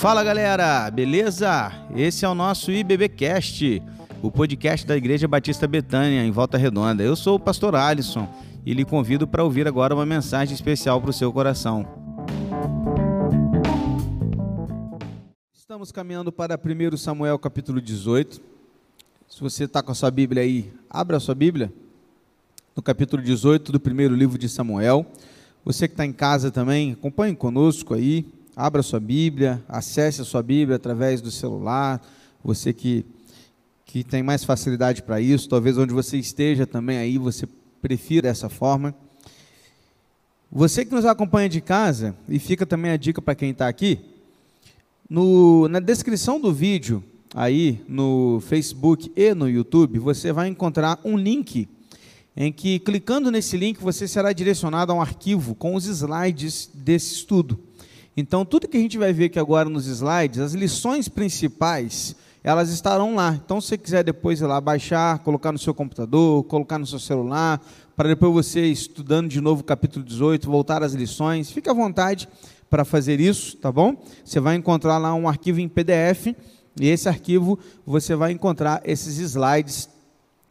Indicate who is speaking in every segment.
Speaker 1: Fala galera, beleza? Esse é o nosso IBBcast, o podcast da Igreja Batista Betânia, em Volta Redonda. Eu sou o pastor Alisson e lhe convido para ouvir agora uma mensagem especial para o seu coração. Estamos caminhando para 1 Samuel capítulo 18. Se você está com a sua Bíblia aí, abra a sua Bíblia no capítulo 18 do primeiro livro de Samuel. Você que está em casa também, acompanhe conosco aí, abra sua Bíblia, acesse a sua Bíblia através do celular. Você que, que tem mais facilidade para isso, talvez onde você esteja também aí, você prefira dessa forma. Você que nos acompanha de casa, e fica também a dica para quem está aqui, no, na descrição do vídeo, aí no Facebook e no YouTube, você vai encontrar um link em que, clicando nesse link, você será direcionado a um arquivo com os slides desse estudo. Então, tudo que a gente vai ver aqui agora nos slides, as lições principais, elas estarão lá. Então, se você quiser depois ir lá baixar, colocar no seu computador, colocar no seu celular, para depois você, estudando de novo o capítulo 18, voltar às lições, fique à vontade para fazer isso, tá bom? Você vai encontrar lá um arquivo em PDF, e esse arquivo você vai encontrar esses slides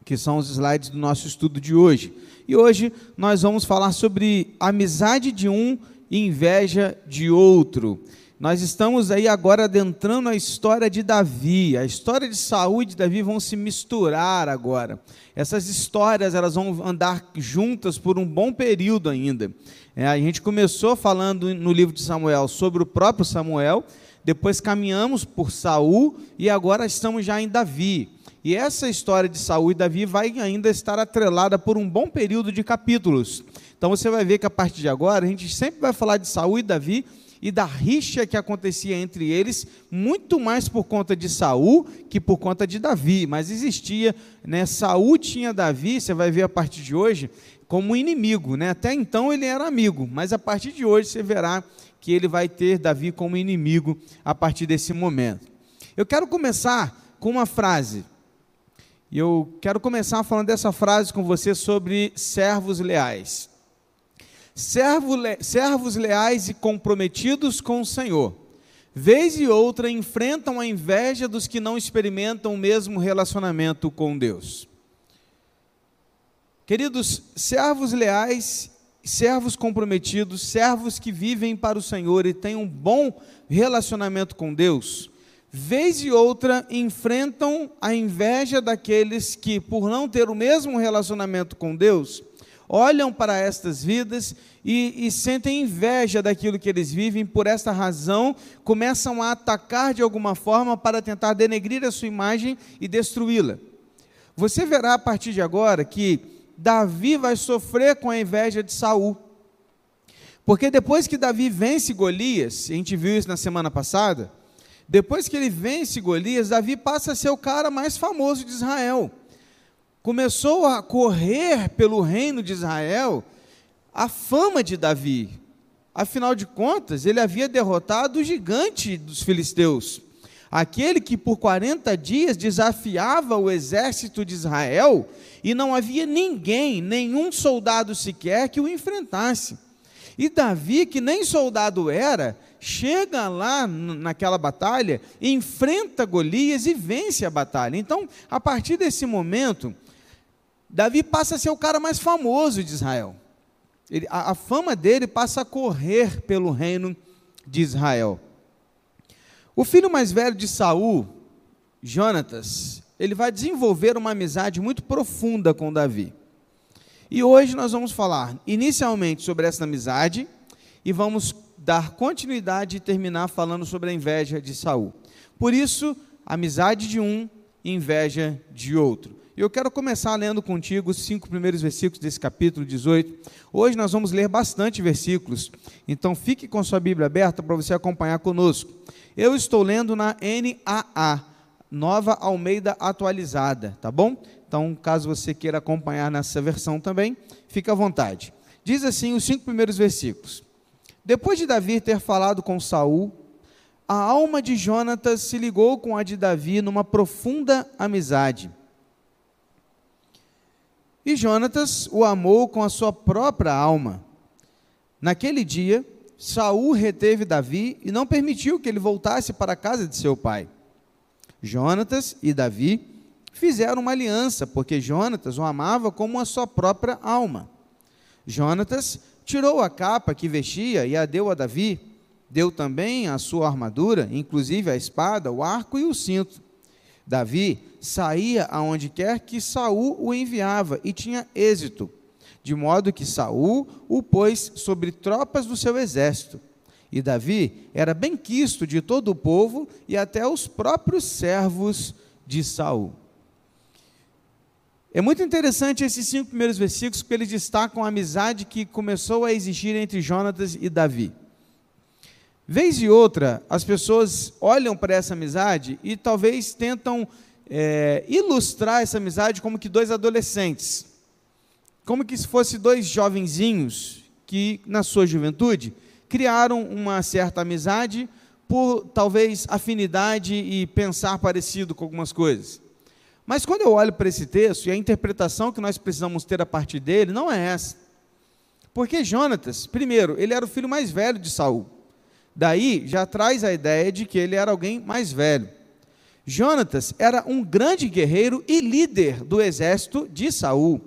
Speaker 1: que são os slides do nosso estudo de hoje. E hoje nós vamos falar sobre amizade de um inveja de outro. Nós estamos aí agora adentrando a história de Davi. A história de Saúl e de Davi vão se misturar agora. Essas histórias elas vão andar juntas por um bom período ainda. É, a gente começou falando no livro de Samuel sobre o próprio Samuel, depois caminhamos por Saul e agora estamos já em Davi. E essa história de Saul e Davi vai ainda estar atrelada por um bom período de capítulos. Então você vai ver que a partir de agora a gente sempre vai falar de Saul e Davi e da rixa que acontecia entre eles, muito mais por conta de Saul que por conta de Davi, mas existia, né, Saul tinha Davi, você vai ver a partir de hoje, como inimigo, né? Até então ele era amigo, mas a partir de hoje você verá que ele vai ter Davi como inimigo a partir desse momento. Eu quero começar com uma frase e eu quero começar falando dessa frase com você sobre servos leais. Servo le... Servos leais e comprometidos com o Senhor, vez e outra enfrentam a inveja dos que não experimentam o mesmo relacionamento com Deus. Queridos, servos leais, servos comprometidos, servos que vivem para o Senhor e têm um bom relacionamento com Deus, vez e outra enfrentam a inveja daqueles que, por não ter o mesmo relacionamento com Deus, olham para estas vidas e, e, sentem inveja daquilo que eles vivem, por esta razão começam a atacar de alguma forma para tentar denegrir a sua imagem e destruí-la. Você verá a partir de agora que Davi vai sofrer com a inveja de Saul. Porque depois que Davi vence Golias, a gente viu isso na semana passada, depois que ele vence Golias, Davi passa a ser o cara mais famoso de Israel. Começou a correr pelo reino de Israel a fama de Davi. Afinal de contas, ele havia derrotado o gigante dos filisteus. Aquele que por 40 dias desafiava o exército de Israel e não havia ninguém, nenhum soldado sequer que o enfrentasse. E Davi, que nem soldado era, chega lá naquela batalha, enfrenta Golias e vence a batalha. Então, a partir desse momento, Davi passa a ser o cara mais famoso de Israel. Ele, a, a fama dele passa a correr pelo reino de Israel. O filho mais velho de Saul, Jonatas, ele vai desenvolver uma amizade muito profunda com Davi. E hoje nós vamos falar inicialmente sobre essa amizade e vamos dar continuidade e terminar falando sobre a inveja de Saul. Por isso, amizade de um inveja de outro. Eu quero começar lendo contigo os cinco primeiros versículos desse capítulo 18. Hoje nós vamos ler bastante versículos, então fique com sua Bíblia aberta para você acompanhar conosco. Eu estou lendo na NAA, Nova Almeida Atualizada, tá bom? Então, caso você queira acompanhar nessa versão também, fique à vontade. Diz assim os cinco primeiros versículos. Depois de Davi ter falado com Saul, a alma de Jonatas se ligou com a de Davi numa profunda amizade. E Jonatas o amou com a sua própria alma. Naquele dia, Saul reteve Davi e não permitiu que ele voltasse para a casa de seu pai. Jonatas e Davi fizeram uma aliança, porque Jonatas o amava como a sua própria alma. Jonatas tirou a capa que vestia e a deu a Davi, deu também a sua armadura, inclusive a espada, o arco e o cinto. Davi saía aonde quer que Saul o enviava e tinha êxito de modo que Saul o pôs sobre tropas do seu exército. E Davi era bem quisto de todo o povo e até os próprios servos de Saul. É muito interessante esses cinco primeiros versículos, porque eles destacam a amizade que começou a existir entre Jonatas e Davi. Vez e outra, as pessoas olham para essa amizade e talvez tentam é, ilustrar essa amizade como que dois adolescentes como que se fosse dois jovenzinhos que, na sua juventude, criaram uma certa amizade por talvez afinidade e pensar parecido com algumas coisas. Mas quando eu olho para esse texto e a interpretação que nós precisamos ter a partir dele não é essa. Porque Jonatas, primeiro, ele era o filho mais velho de Saul. Daí já traz a ideia de que ele era alguém mais velho. Jonatas era um grande guerreiro e líder do exército de Saul.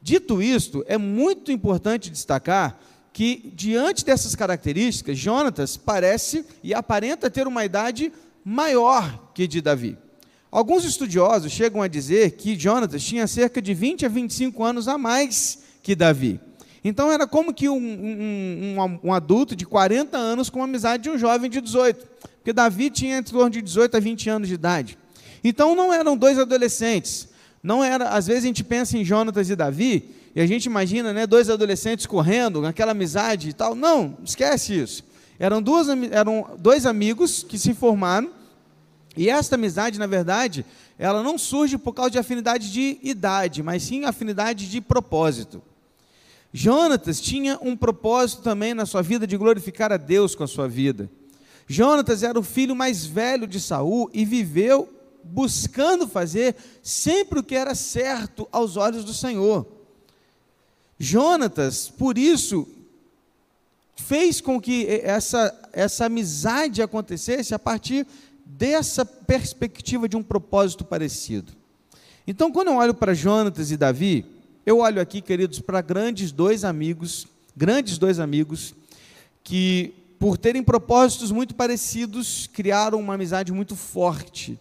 Speaker 1: Dito isto, é muito importante destacar que, diante dessas características, Jonatas parece e aparenta ter uma idade maior que de Davi. Alguns estudiosos chegam a dizer que Jonatas tinha cerca de 20 a 25 anos a mais que Davi. Então era como que um, um, um, um, adulto de 40 anos com a amizade de um jovem de 18. Porque Davi tinha entre torno de 18 a 20 anos de idade. Então não eram dois adolescentes, não era, às vezes a gente pensa em Jonatas e Davi e a gente imagina, né, dois adolescentes correndo, naquela amizade e tal. Não, esquece isso. Eram, duas, eram dois amigos que se formaram e esta amizade, na verdade, ela não surge por causa de afinidade de idade, mas sim afinidade de propósito. Jonatas tinha um propósito também na sua vida de glorificar a Deus com a sua vida. Jonatas era o filho mais velho de Saul e viveu buscando fazer sempre o que era certo aos olhos do Senhor. Jonatas, por isso, fez com que essa, essa amizade acontecesse a partir dessa perspectiva de um propósito parecido. Então, quando eu olho para Jonatas e Davi, eu olho aqui, queridos, para grandes dois amigos, grandes dois amigos, que, por terem propósitos muito parecidos, criaram uma amizade muito forte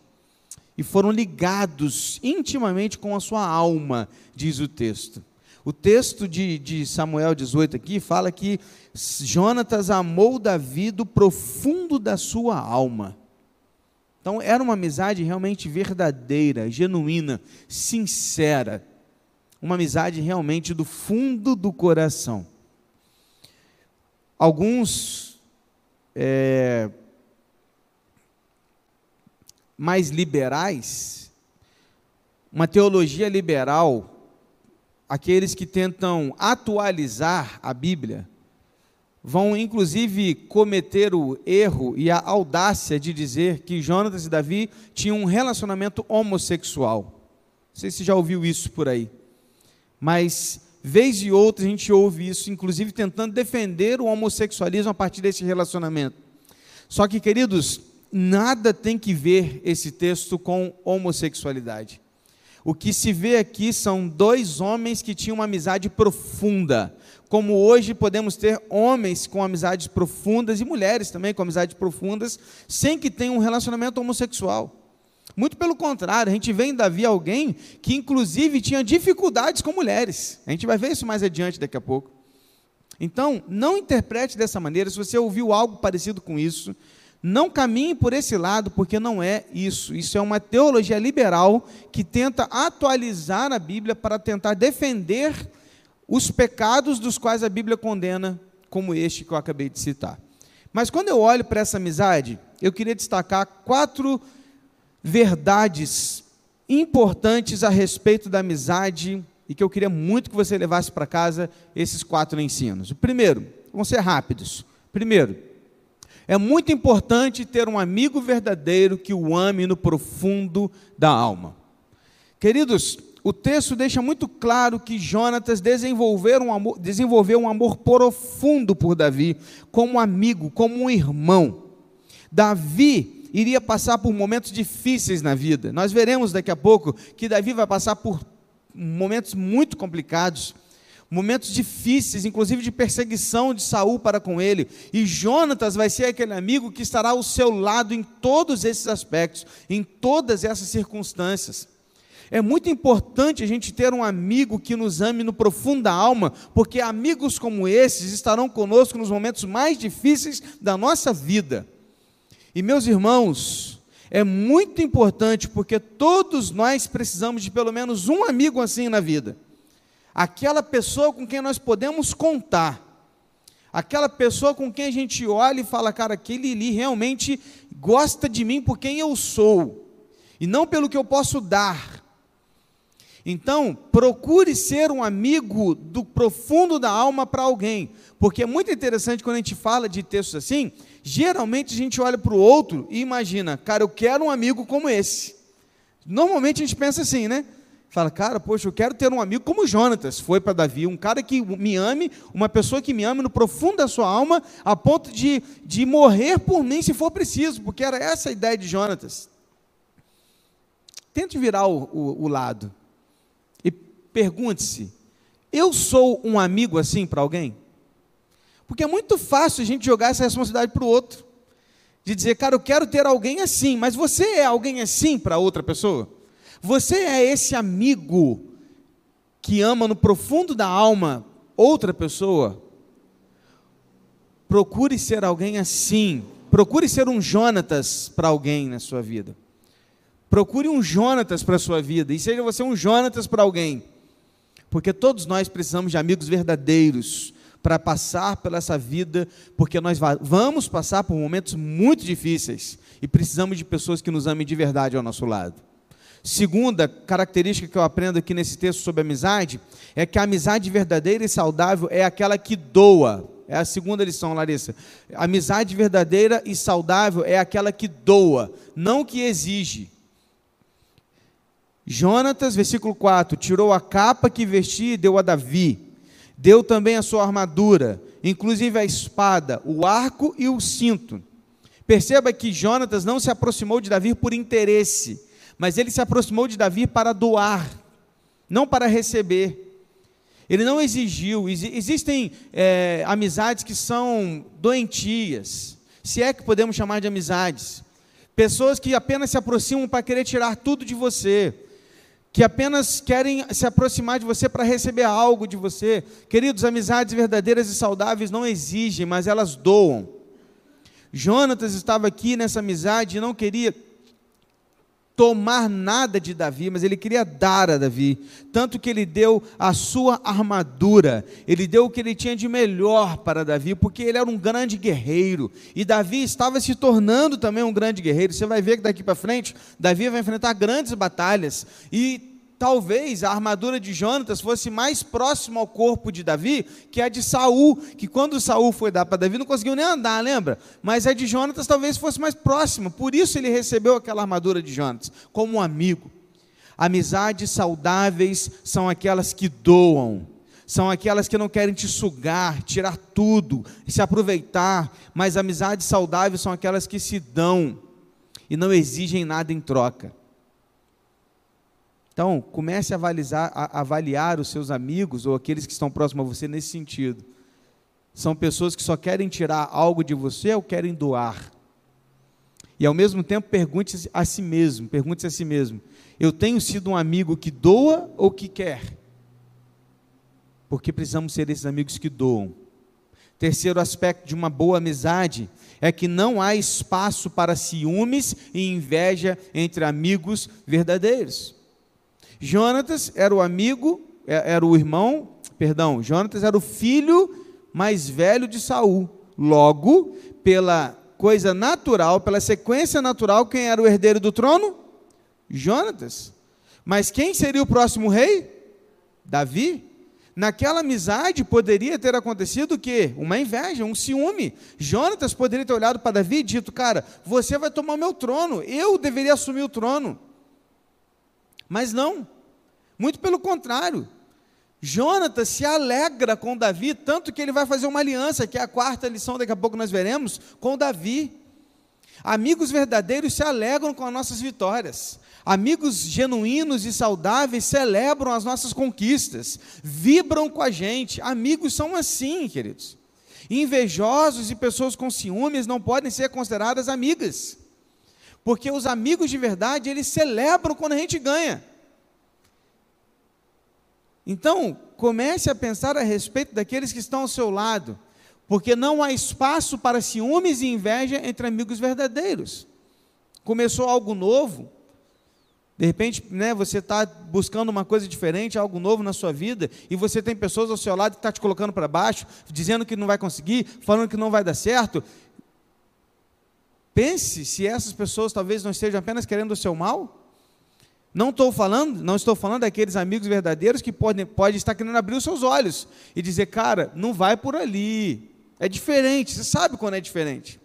Speaker 1: e foram ligados intimamente com a sua alma, diz o texto. O texto de, de Samuel 18 aqui fala que Jonatas amou Davi do profundo da sua alma. Então era uma amizade realmente verdadeira, genuína, sincera. Uma amizade realmente do fundo do coração. Alguns é, mais liberais, uma teologia liberal, aqueles que tentam atualizar a Bíblia, vão inclusive cometer o erro e a audácia de dizer que Jonatas e Davi tinham um relacionamento homossexual. Não sei se já ouviu isso por aí. Mas, vez e outra, a gente ouve isso, inclusive tentando defender o homossexualismo a partir desse relacionamento. Só que, queridos, nada tem que ver esse texto com homossexualidade. O que se vê aqui são dois homens que tinham uma amizade profunda. Como hoje podemos ter homens com amizades profundas e mulheres também com amizades profundas, sem que tenham um relacionamento homossexual. Muito pelo contrário, a gente vê em Davi alguém que, inclusive, tinha dificuldades com mulheres. A gente vai ver isso mais adiante daqui a pouco. Então, não interprete dessa maneira. Se você ouviu algo parecido com isso, não caminhe por esse lado, porque não é isso. Isso é uma teologia liberal que tenta atualizar a Bíblia para tentar defender os pecados dos quais a Bíblia condena, como este que eu acabei de citar. Mas quando eu olho para essa amizade, eu queria destacar quatro verdades importantes a respeito da amizade e que eu queria muito que você levasse para casa esses quatro ensinos. O primeiro, vão ser rápidos. Primeiro, é muito importante ter um amigo verdadeiro que o ame no profundo da alma. Queridos, o texto deixa muito claro que Jonatas desenvolveu um amor, desenvolveu um amor profundo por Davi, como amigo, como um irmão. Davi iria passar por momentos difíceis na vida. Nós veremos daqui a pouco que Davi vai passar por momentos muito complicados, momentos difíceis, inclusive de perseguição de Saul para com ele. E Jonatas vai ser aquele amigo que estará ao seu lado em todos esses aspectos, em todas essas circunstâncias. É muito importante a gente ter um amigo que nos ame no profundo da alma, porque amigos como esses estarão conosco nos momentos mais difíceis da nossa vida. E meus irmãos, é muito importante porque todos nós precisamos de pelo menos um amigo assim na vida. Aquela pessoa com quem nós podemos contar. Aquela pessoa com quem a gente olha e fala, cara, aquele ali realmente gosta de mim por quem eu sou, e não pelo que eu posso dar. Então, procure ser um amigo do profundo da alma para alguém, porque é muito interessante quando a gente fala de textos assim, geralmente a gente olha para o outro e imagina, cara, eu quero um amigo como esse. Normalmente a gente pensa assim, né? Fala, cara, poxa, eu quero ter um amigo como Jonatas, foi para Davi, um cara que me ame, uma pessoa que me ame no profundo da sua alma, a ponto de, de morrer por mim se for preciso, porque era essa a ideia de Jonatas. Tente virar o, o, o lado. Pergunte-se: eu sou um amigo assim para alguém? Porque é muito fácil a gente jogar essa responsabilidade para o outro. De dizer, cara, eu quero ter alguém assim, mas você é alguém assim para outra pessoa? Você é esse amigo que ama no profundo da alma outra pessoa? Procure ser alguém assim. Procure ser um Jonatas para alguém na sua vida. Procure um Jonatas para a sua vida. E seja você um Jonatas para alguém porque todos nós precisamos de amigos verdadeiros para passar pela essa vida, porque nós vamos passar por momentos muito difíceis e precisamos de pessoas que nos amem de verdade ao nosso lado. Segunda característica que eu aprendo aqui nesse texto sobre amizade é que a amizade verdadeira e saudável é aquela que doa. É a segunda lição, Larissa. Amizade verdadeira e saudável é aquela que doa, não que exige. Jonatas, versículo 4: tirou a capa que vestia e deu a Davi. Deu também a sua armadura, inclusive a espada, o arco e o cinto. Perceba que Jonatas não se aproximou de Davi por interesse, mas ele se aproximou de Davi para doar, não para receber. Ele não exigiu. Existem é, amizades que são doentias, se é que podemos chamar de amizades. Pessoas que apenas se aproximam para querer tirar tudo de você que apenas querem se aproximar de você para receber algo de você. Queridos, amizades verdadeiras e saudáveis não exigem, mas elas doam. Jonatas estava aqui nessa amizade e não queria tomar nada de Davi, mas ele queria dar a Davi, tanto que ele deu a sua armadura, ele deu o que ele tinha de melhor para Davi, porque ele era um grande guerreiro, e Davi estava se tornando também um grande guerreiro. Você vai ver que daqui para frente, Davi vai enfrentar grandes batalhas, e talvez a armadura de Jonatas fosse mais próxima ao corpo de Davi que a de Saul, que quando Saul foi dar para Davi não conseguiu nem andar, lembra? Mas a de Jonatas talvez fosse mais próxima, por isso ele recebeu aquela armadura de Jonatas, como um amigo. Amizades saudáveis são aquelas que doam, são aquelas que não querem te sugar, tirar tudo, se aproveitar, mas amizades saudáveis são aquelas que se dão e não exigem nada em troca. Então, comece a avaliar, a avaliar os seus amigos ou aqueles que estão próximos a você nesse sentido. São pessoas que só querem tirar algo de você ou querem doar. E ao mesmo tempo pergunte a si mesmo, pergunte a si mesmo: eu tenho sido um amigo que doa ou que quer? Porque precisamos ser esses amigos que doam. Terceiro aspecto de uma boa amizade é que não há espaço para ciúmes e inveja entre amigos verdadeiros. Jonatas era o amigo, é, era o irmão, perdão, Jonatas era o filho mais velho de Saul. Logo, pela coisa natural, pela sequência natural, quem era o herdeiro do trono? Jonatas. Mas quem seria o próximo rei? Davi. Naquela amizade poderia ter acontecido o quê? Uma inveja, um ciúme. Jonatas poderia ter olhado para Davi e dito: Cara, você vai tomar meu trono, eu deveria assumir o trono. Mas não. Muito pelo contrário. Jonatas se alegra com Davi, tanto que ele vai fazer uma aliança, que é a quarta lição, daqui a pouco nós veremos, com Davi. Amigos verdadeiros se alegram com as nossas vitórias. Amigos genuínos e saudáveis celebram as nossas conquistas, vibram com a gente. Amigos são assim, queridos. Invejosos e pessoas com ciúmes não podem ser consideradas amigas. Porque os amigos de verdade, eles celebram quando a gente ganha. Então, comece a pensar a respeito daqueles que estão ao seu lado, porque não há espaço para ciúmes e inveja entre amigos verdadeiros. Começou algo novo, de repente, né, você está buscando uma coisa diferente, algo novo na sua vida, e você tem pessoas ao seu lado que estão tá te colocando para baixo, dizendo que não vai conseguir, falando que não vai dar certo. Pense se essas pessoas talvez não estejam apenas querendo o seu mal. Não estou falando, não estou falando daqueles amigos verdadeiros que podem pode estar querendo abrir os seus olhos e dizer, cara, não vai por ali. É diferente, você sabe quando é diferente.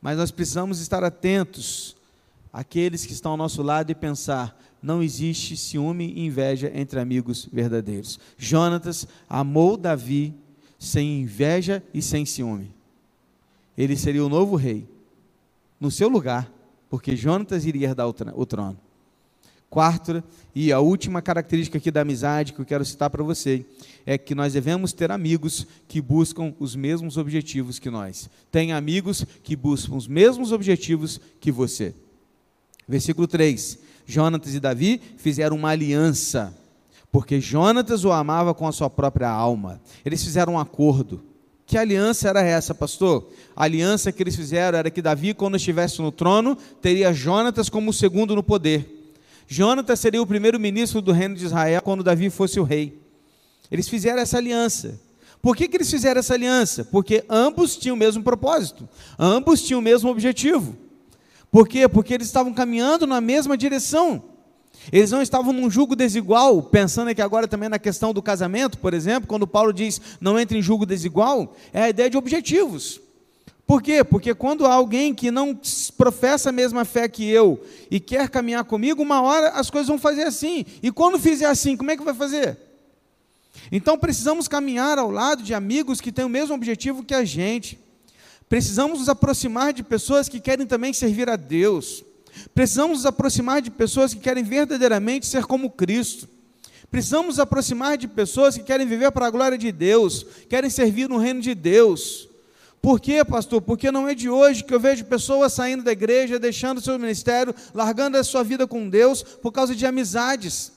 Speaker 1: Mas nós precisamos estar atentos àqueles que estão ao nosso lado e pensar: não existe ciúme e inveja entre amigos verdadeiros. Jonatas amou Davi sem inveja e sem ciúme. Ele seria o novo rei no seu lugar, porque Jonatas iria herdar o trono. Quarta e a última característica aqui da amizade que eu quero citar para você é que nós devemos ter amigos que buscam os mesmos objetivos que nós. Tem amigos que buscam os mesmos objetivos que você. Versículo 3: Jonatas e Davi fizeram uma aliança, porque Jonatas o amava com a sua própria alma. Eles fizeram um acordo. Que aliança era essa, pastor? A aliança que eles fizeram era que Davi, quando estivesse no trono, teria Jonatas como segundo no poder. Jonatas seria o primeiro ministro do reino de Israel quando Davi fosse o rei. Eles fizeram essa aliança. Por que, que eles fizeram essa aliança? Porque ambos tinham o mesmo propósito, ambos tinham o mesmo objetivo. Por quê? Porque eles estavam caminhando na mesma direção. Eles não estavam num julgo desigual, pensando que agora também na questão do casamento, por exemplo, quando Paulo diz não entre em julgo desigual, é a ideia de objetivos. Por quê? Porque quando há alguém que não professa a mesma fé que eu e quer caminhar comigo, uma hora as coisas vão fazer assim. E quando fizer assim, como é que vai fazer? Então precisamos caminhar ao lado de amigos que têm o mesmo objetivo que a gente. Precisamos nos aproximar de pessoas que querem também servir a Deus. Precisamos nos aproximar de pessoas que querem verdadeiramente ser como Cristo. Precisamos nos aproximar de pessoas que querem viver para a glória de Deus, querem servir no reino de Deus. Por quê, pastor? Porque não é de hoje que eu vejo pessoas saindo da igreja, deixando o seu ministério, largando a sua vida com Deus por causa de amizades.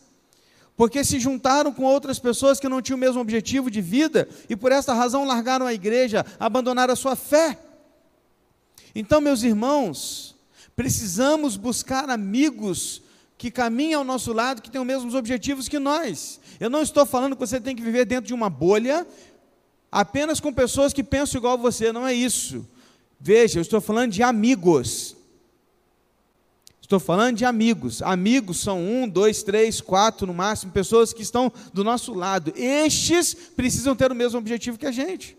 Speaker 1: Porque se juntaram com outras pessoas que não tinham o mesmo objetivo de vida e por essa razão largaram a igreja, abandonaram a sua fé. Então, meus irmãos, precisamos buscar amigos que caminham ao nosso lado, que têm os mesmos objetivos que nós. Eu não estou falando que você tem que viver dentro de uma bolha, apenas com pessoas que pensam igual a você, não é isso. Veja, eu estou falando de amigos. Estou falando de amigos. Amigos são um, dois, três, quatro no máximo, pessoas que estão do nosso lado. Estes precisam ter o mesmo objetivo que a gente.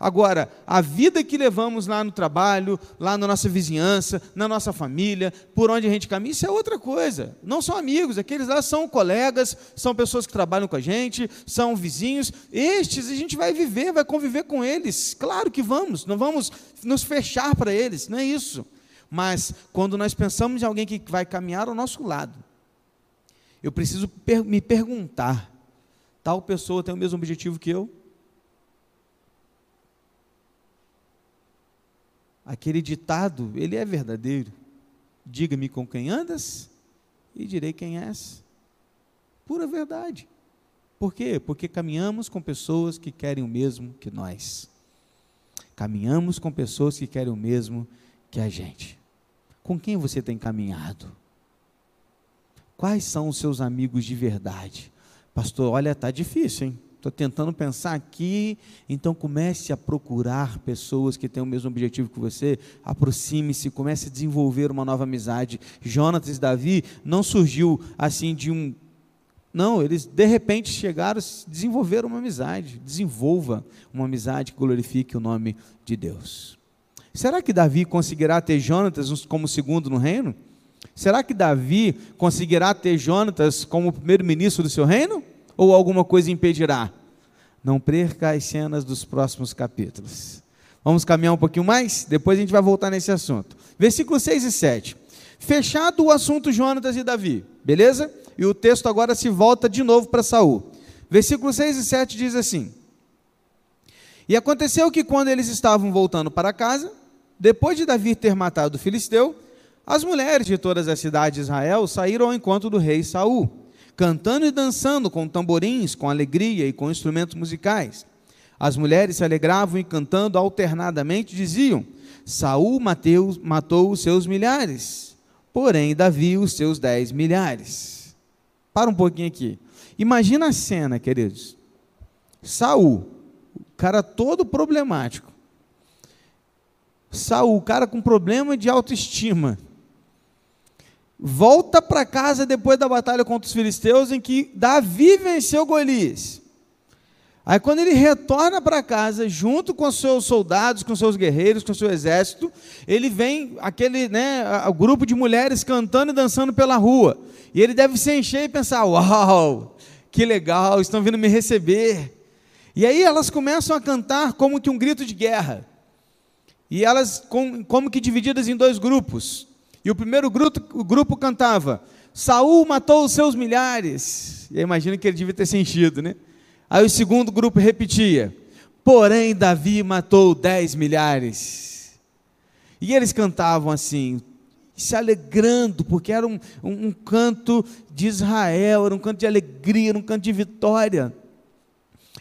Speaker 1: Agora, a vida que levamos lá no trabalho, lá na nossa vizinhança, na nossa família, por onde a gente caminha, isso é outra coisa. Não são amigos, aqueles lá são colegas, são pessoas que trabalham com a gente, são vizinhos. Estes a gente vai viver, vai conviver com eles. Claro que vamos, não vamos nos fechar para eles, não é isso. Mas quando nós pensamos em alguém que vai caminhar ao nosso lado, eu preciso me perguntar: tal pessoa tem o mesmo objetivo que eu? Aquele ditado, ele é verdadeiro. Diga-me com quem andas e direi quem és. Pura verdade. Por quê? Porque caminhamos com pessoas que querem o mesmo que nós. Caminhamos com pessoas que querem o mesmo que a gente. Com quem você tem caminhado? Quais são os seus amigos de verdade? Pastor, olha, tá difícil, hein? Estou tentando pensar aqui, então comece a procurar pessoas que têm o mesmo objetivo que você, aproxime-se, comece a desenvolver uma nova amizade. Jonatas e Davi não surgiu assim de um. Não, eles de repente chegaram, desenvolveram uma amizade. Desenvolva uma amizade que glorifique o nome de Deus. Será que Davi conseguirá ter Jonatas como segundo no reino? Será que Davi conseguirá ter Jonatas como primeiro-ministro do seu reino? Ou alguma coisa impedirá? Não perca as cenas dos próximos capítulos. Vamos caminhar um pouquinho mais? Depois a gente vai voltar nesse assunto. Versículos 6 e 7. Fechado o assunto Jonatas e Davi, beleza? E o texto agora se volta de novo para Saul. Versículos 6 e 7 diz assim: E aconteceu que quando eles estavam voltando para casa, depois de Davi ter matado o filisteu, as mulheres de todas as cidades de Israel saíram ao encontro do rei Saul, cantando e dançando com tamborins, com alegria e com instrumentos musicais. As mulheres se alegravam e cantando alternadamente diziam: Saul Mateus, matou os seus milhares, porém Davi os seus dez milhares. Para um pouquinho aqui. Imagina a cena, queridos. Saul, o cara todo problemático. Saul, cara com problema de autoestima volta para casa depois da batalha contra os filisteus, em que Davi venceu Golias. Aí, quando ele retorna para casa, junto com seus soldados, com seus guerreiros, com seu exército, ele vem, aquele, né, o grupo de mulheres cantando e dançando pela rua. E ele deve se encher e pensar: Uau, que legal, estão vindo me receber. E aí elas começam a cantar como que um grito de guerra. E elas, como que divididas em dois grupos. E o primeiro grupo, o grupo cantava: Saul matou os seus milhares. E aí imagina que ele devia ter sentido, né? Aí o segundo grupo repetia: Porém, Davi matou dez milhares. E eles cantavam assim, se alegrando, porque era um, um, um canto de Israel, era um canto de alegria, era um canto de vitória.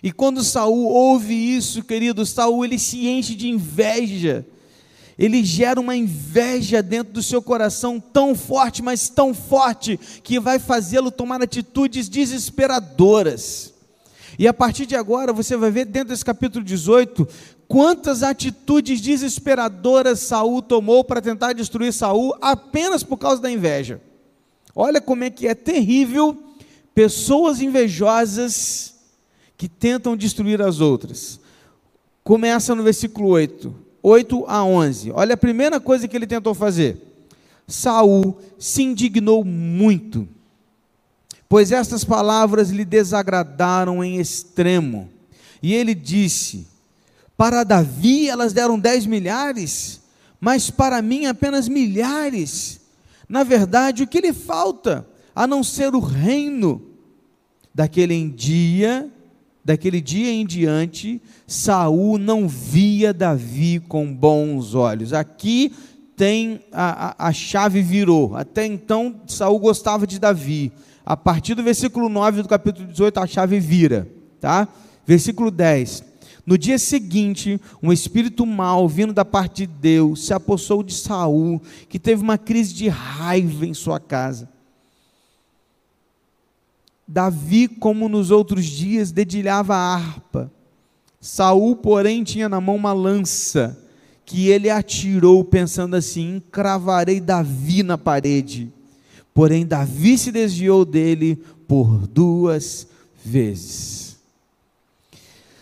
Speaker 1: E quando Saul ouve isso, querido, Saul ele se enche de inveja ele gera uma inveja dentro do seu coração tão forte, mas tão forte, que vai fazê-lo tomar atitudes desesperadoras. E a partir de agora, você vai ver dentro desse capítulo 18, quantas atitudes desesperadoras Saul tomou para tentar destruir Saul apenas por causa da inveja. Olha como é que é terrível pessoas invejosas que tentam destruir as outras. Começa no versículo 8. 8 a 11. Olha a primeira coisa que ele tentou fazer. Saul se indignou muito, pois estas palavras lhe desagradaram em extremo. E ele disse: Para Davi elas deram dez milhares, mas para mim apenas milhares. Na verdade, o que lhe falta, a não ser o reino? Daquele dia daquele dia em diante, Saul não via Davi com bons olhos. Aqui tem a, a, a, chave virou. Até então, Saul gostava de Davi. A partir do versículo 9 do capítulo 18, a chave vira. Tá? Versículo 10. No dia seguinte, um espírito mau vindo da parte de Deus se apossou de Saul, que teve uma crise de raiva em sua casa. Davi, como nos outros dias, dedilhava a harpa. Saul, porém, tinha na mão uma lança que ele atirou, pensando assim: encravarei Davi na parede. Porém, Davi se desviou dele por duas vezes.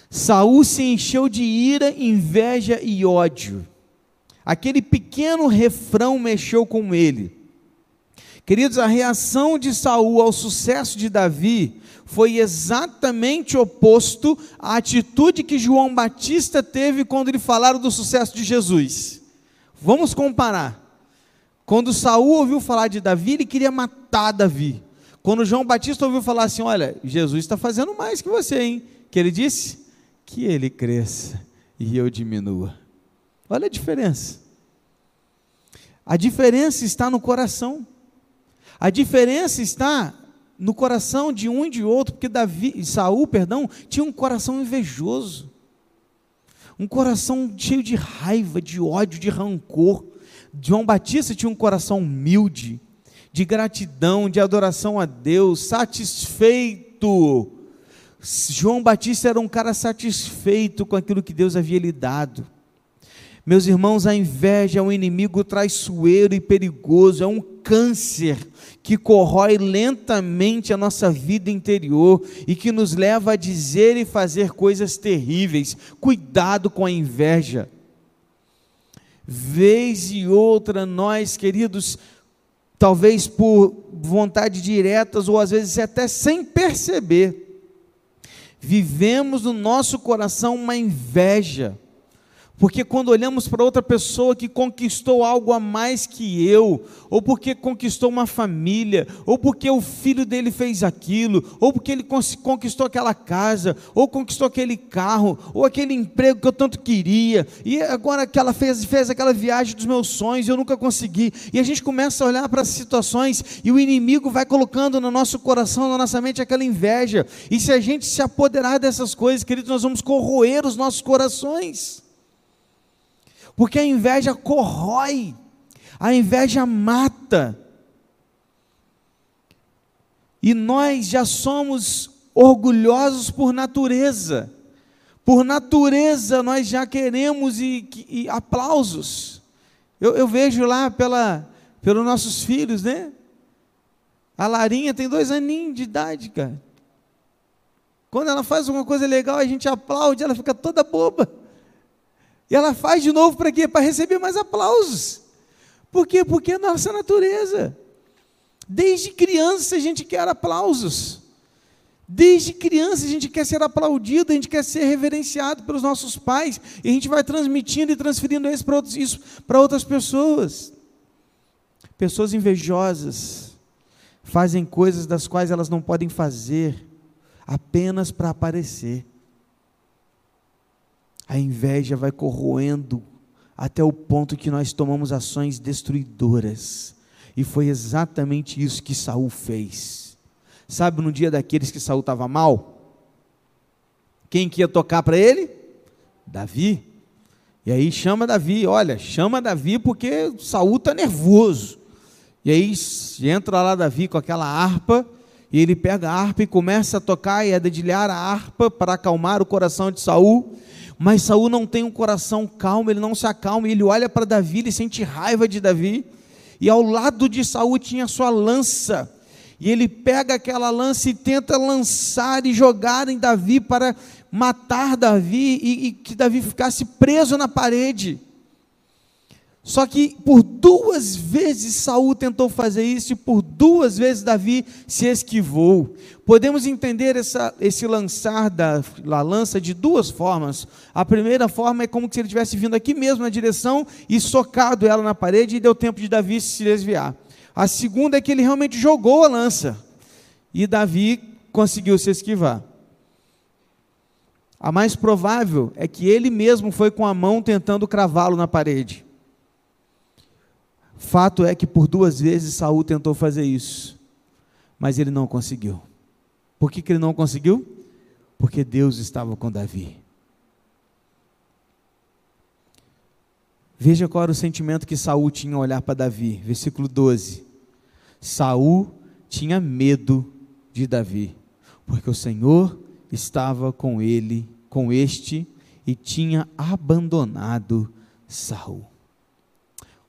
Speaker 1: Saul se encheu de ira, inveja e ódio. Aquele pequeno refrão mexeu com ele. Queridos, a reação de Saul ao sucesso de Davi foi exatamente oposto à atitude que João Batista teve quando lhe falaram do sucesso de Jesus. Vamos comparar. Quando Saul ouviu falar de Davi, ele queria matar Davi. Quando João Batista ouviu falar assim: Olha, Jesus está fazendo mais que você, hein? Que ele disse? Que ele cresça e eu diminua. Olha a diferença. A diferença está no coração. A diferença está no coração de um e de outro, porque Davi, Saul, perdão, tinha um coração invejoso. Um coração cheio de raiva, de ódio, de rancor. João Batista tinha um coração humilde, de gratidão, de adoração a Deus, satisfeito. João Batista era um cara satisfeito com aquilo que Deus havia lhe dado. Meus irmãos, a inveja é um inimigo traiçoeiro e perigoso, é um câncer que corrói lentamente a nossa vida interior e que nos leva a dizer e fazer coisas terríveis. Cuidado com a inveja. Vez e outra, nós, queridos, talvez por vontade diretas ou às vezes até sem perceber, vivemos no nosso coração uma inveja porque quando olhamos para outra pessoa que conquistou algo a mais que eu, ou porque conquistou uma família, ou porque o filho dele fez aquilo, ou porque ele conquistou aquela casa, ou conquistou aquele carro, ou aquele emprego que eu tanto queria, e agora que ela fez, fez aquela viagem dos meus sonhos, eu nunca consegui. E a gente começa a olhar para as situações e o inimigo vai colocando no nosso coração, na nossa mente aquela inveja. E se a gente se apoderar dessas coisas, queridos, nós vamos corroer os nossos corações porque a inveja corrói, a inveja mata. E nós já somos orgulhosos por natureza. Por natureza nós já queremos e, e aplausos. Eu, eu, vejo lá pela, pelos nossos filhos, né? A Larinha tem dois aninhos de idade, cara. Quando ela faz alguma coisa legal, a gente aplaude, ela fica toda boba. E ela faz de novo para quê? Para receber mais aplausos. Por quê? Porque é nossa natureza. Desde criança a gente quer aplausos. Desde criança a gente quer ser aplaudido, a gente quer ser reverenciado pelos nossos pais, e a gente vai transmitindo e transferindo isso para, isso para outras pessoas. Pessoas invejosas fazem coisas das quais elas não podem fazer apenas para aparecer. A inveja vai corroendo até o ponto que nós tomamos ações destruidoras. E foi exatamente isso que Saul fez. Sabe no dia daqueles que Saul estava mal? Quem que ia tocar para ele? Davi. E aí chama Davi, olha, chama Davi porque Saul está nervoso. E aí entra lá Davi com aquela harpa, e ele pega a harpa e começa a tocar e a dedilhar a harpa para acalmar o coração de Saul. Mas Saul não tem um coração calmo, ele não se acalma, ele olha para Davi, ele sente raiva de Davi. E ao lado de Saul tinha sua lança. E ele pega aquela lança e tenta lançar e jogar em Davi para matar Davi e, e que Davi ficasse preso na parede. Só que por duas vezes Saul tentou fazer isso e por duas vezes Davi se esquivou. Podemos entender essa, esse lançar da, da lança de duas formas. A primeira forma é como se ele tivesse vindo aqui mesmo na direção e socado ela na parede e deu tempo de Davi se desviar. A segunda é que ele realmente jogou a lança e Davi conseguiu se esquivar. A mais provável é que ele mesmo foi com a mão tentando cravá-lo na parede. Fato é que por duas vezes Saul tentou fazer isso, mas ele não conseguiu. Por que, que ele não conseguiu? Porque Deus estava com Davi. Veja qual era o sentimento que Saul tinha ao olhar para Davi. Versículo 12. Saul tinha medo de Davi, porque o Senhor estava com ele, com este, e tinha abandonado Saul.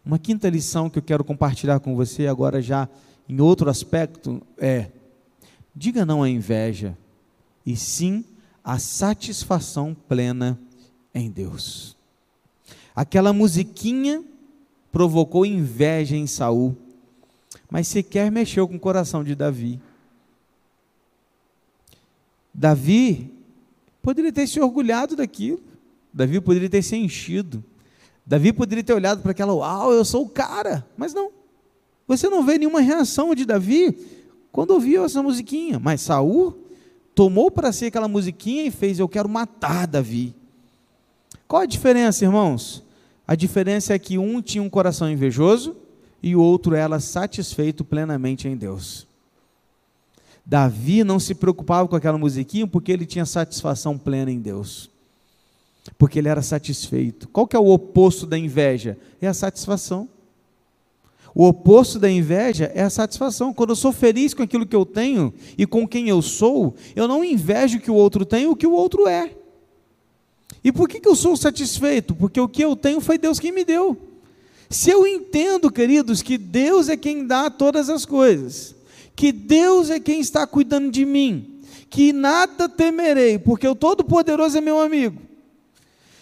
Speaker 1: Uma quinta lição que eu quero compartilhar com você agora já em outro aspecto é: diga não à inveja e sim à satisfação plena em Deus. Aquela musiquinha provocou inveja em Saul, mas sequer mexeu com o coração de Davi. Davi poderia ter se orgulhado daquilo, Davi poderia ter se enchido, Davi poderia ter olhado para aquela, uau, eu sou o cara, mas não. Você não vê nenhuma reação de Davi quando ouviu essa musiquinha, mas Saul tomou para si aquela musiquinha e fez, eu quero matar Davi. Qual a diferença, irmãos? A diferença é que um tinha um coração invejoso e o outro era satisfeito plenamente em Deus. Davi não se preocupava com aquela musiquinha porque ele tinha satisfação plena em Deus porque ele era satisfeito. Qual que é o oposto da inveja? É a satisfação. O oposto da inveja é a satisfação. Quando eu sou feliz com aquilo que eu tenho e com quem eu sou, eu não invejo o que o outro tem o que o outro é. E por que, que eu sou satisfeito? Porque o que eu tenho foi Deus quem me deu. Se eu entendo, queridos, que Deus é quem dá todas as coisas, que Deus é quem está cuidando de mim, que nada temerei, porque o Todo-Poderoso é meu amigo,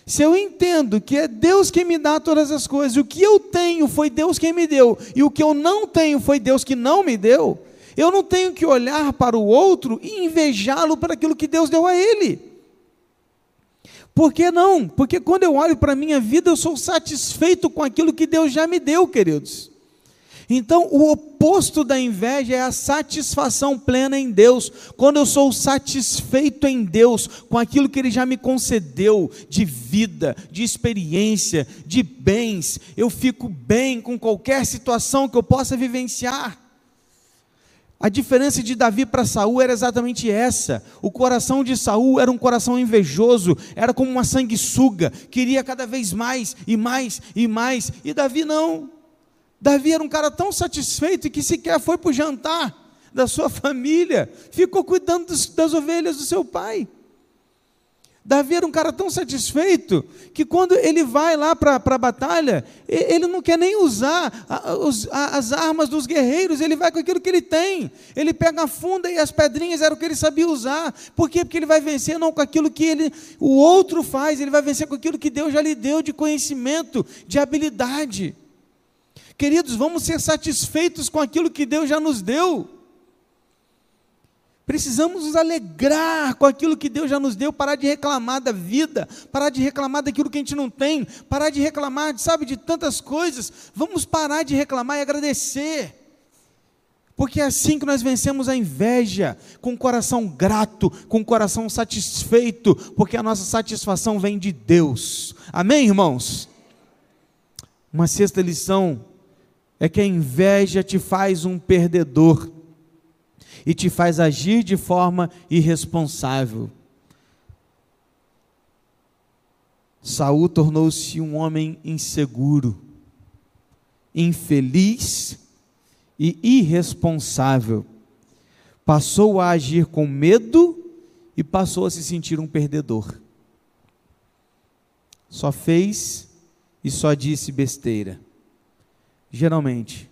Speaker 1: Se eu entendo que é Deus quem me dá todas as coisas, o que eu tenho foi Deus quem me deu, e o que eu não tenho foi Deus que não me deu, eu não tenho que olhar para o outro e invejá-lo para aquilo que Deus deu a ele. Por que não? Porque quando eu olho para a minha vida, eu sou satisfeito com aquilo que Deus já me deu, queridos. Então, o oposto da inveja é a satisfação plena em Deus. Quando eu sou satisfeito em Deus com aquilo que Ele já me concedeu de vida, de experiência, de bens, eu fico bem com qualquer situação que eu possa vivenciar. A diferença de Davi para Saul era exatamente essa. O coração de Saul era um coração invejoso, era como uma sanguessuga, queria cada vez mais e mais e mais. E Davi não. Davi era um cara tão satisfeito que sequer foi para o jantar da sua família, ficou cuidando das, das ovelhas do seu pai. Davi era um cara tão satisfeito que quando ele vai lá para a batalha, ele não quer nem usar as armas dos guerreiros, ele vai com aquilo que ele tem. Ele pega a funda e as pedrinhas, era o que ele sabia usar. Por quê? Porque ele vai vencer não com aquilo que ele, o outro faz, ele vai vencer com aquilo que Deus já lhe deu de conhecimento, de habilidade. Queridos, vamos ser satisfeitos com aquilo que Deus já nos deu. Precisamos nos alegrar com aquilo que Deus já nos deu, parar de reclamar da vida, parar de reclamar daquilo que a gente não tem, parar de reclamar, sabe, de tantas coisas. Vamos parar de reclamar e agradecer. Porque é assim que nós vencemos a inveja, com o coração grato, com o coração satisfeito, porque a nossa satisfação vem de Deus. Amém, irmãos? Uma sexta lição é que a inveja te faz um perdedor e te faz agir de forma irresponsável. Saul tornou-se um homem inseguro, infeliz e irresponsável. Passou a agir com medo e passou a se sentir um perdedor. Só fez e só disse besteira. Geralmente,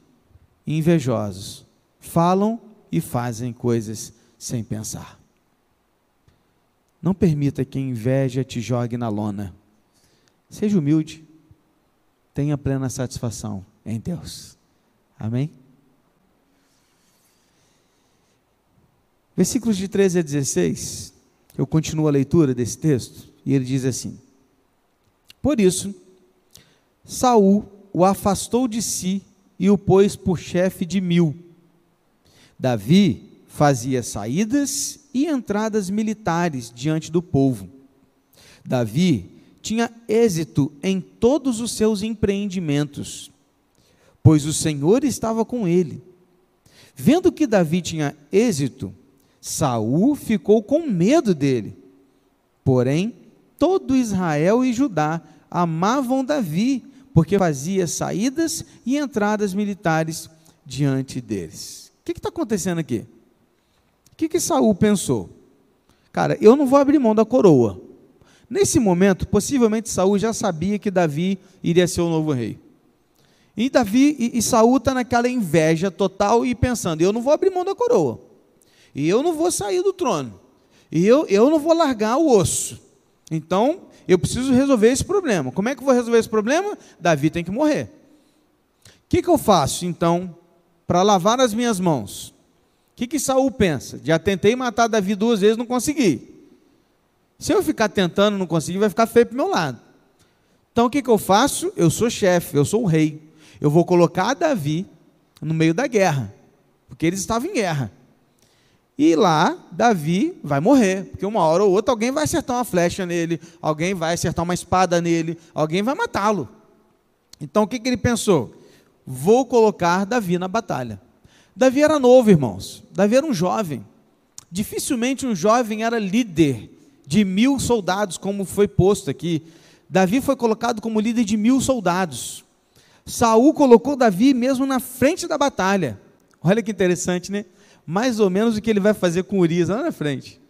Speaker 1: invejosos falam e fazem coisas sem pensar. Não permita que a inveja te jogue na lona. Seja humilde. Tenha plena satisfação em Deus. Amém? Versículos de 13 a 16, eu continuo a leitura desse texto, e ele diz assim: Por isso, Saul o afastou de si e o pôs por chefe de mil Davi fazia saídas e entradas militares diante do povo. Davi tinha êxito em todos os seus empreendimentos, pois o Senhor estava com ele. Vendo que Davi tinha êxito, Saul ficou com medo dele. Porém, todo Israel e Judá amavam Davi, porque fazia saídas e entradas militares diante deles. O que está acontecendo aqui? O que, que Saul pensou? Cara, eu não vou abrir mão da coroa. Nesse momento, possivelmente Saul já sabia que Davi iria ser o novo rei. E Davi e, e Saul está naquela inveja total e pensando: eu não vou abrir mão da coroa. E eu não vou sair do trono. E eu, eu não vou largar o osso. Então, eu preciso resolver esse problema. Como é que eu vou resolver esse problema? Davi tem que morrer. O que, que eu faço, então, para lavar as minhas mãos. O que, que Saul pensa? Já tentei matar Davi duas vezes, não consegui. Se eu ficar tentando não conseguir, vai ficar feio para meu lado. Então o que, que eu faço? Eu sou chefe, eu sou o rei. Eu vou colocar Davi no meio da guerra, porque eles estavam em guerra. E lá, Davi vai morrer, porque uma hora ou outra alguém vai acertar uma flecha nele, alguém vai acertar uma espada nele, alguém vai matá-lo. Então o que, que ele pensou? vou colocar Davi na batalha. Davi era novo, irmãos. Davi era um jovem. Dificilmente um jovem era líder de mil soldados, como foi posto aqui. Davi foi colocado como líder de mil soldados. Saul colocou Davi mesmo na frente da batalha. Olha que interessante, né? Mais ou menos o que ele vai fazer com Urias lá na frente.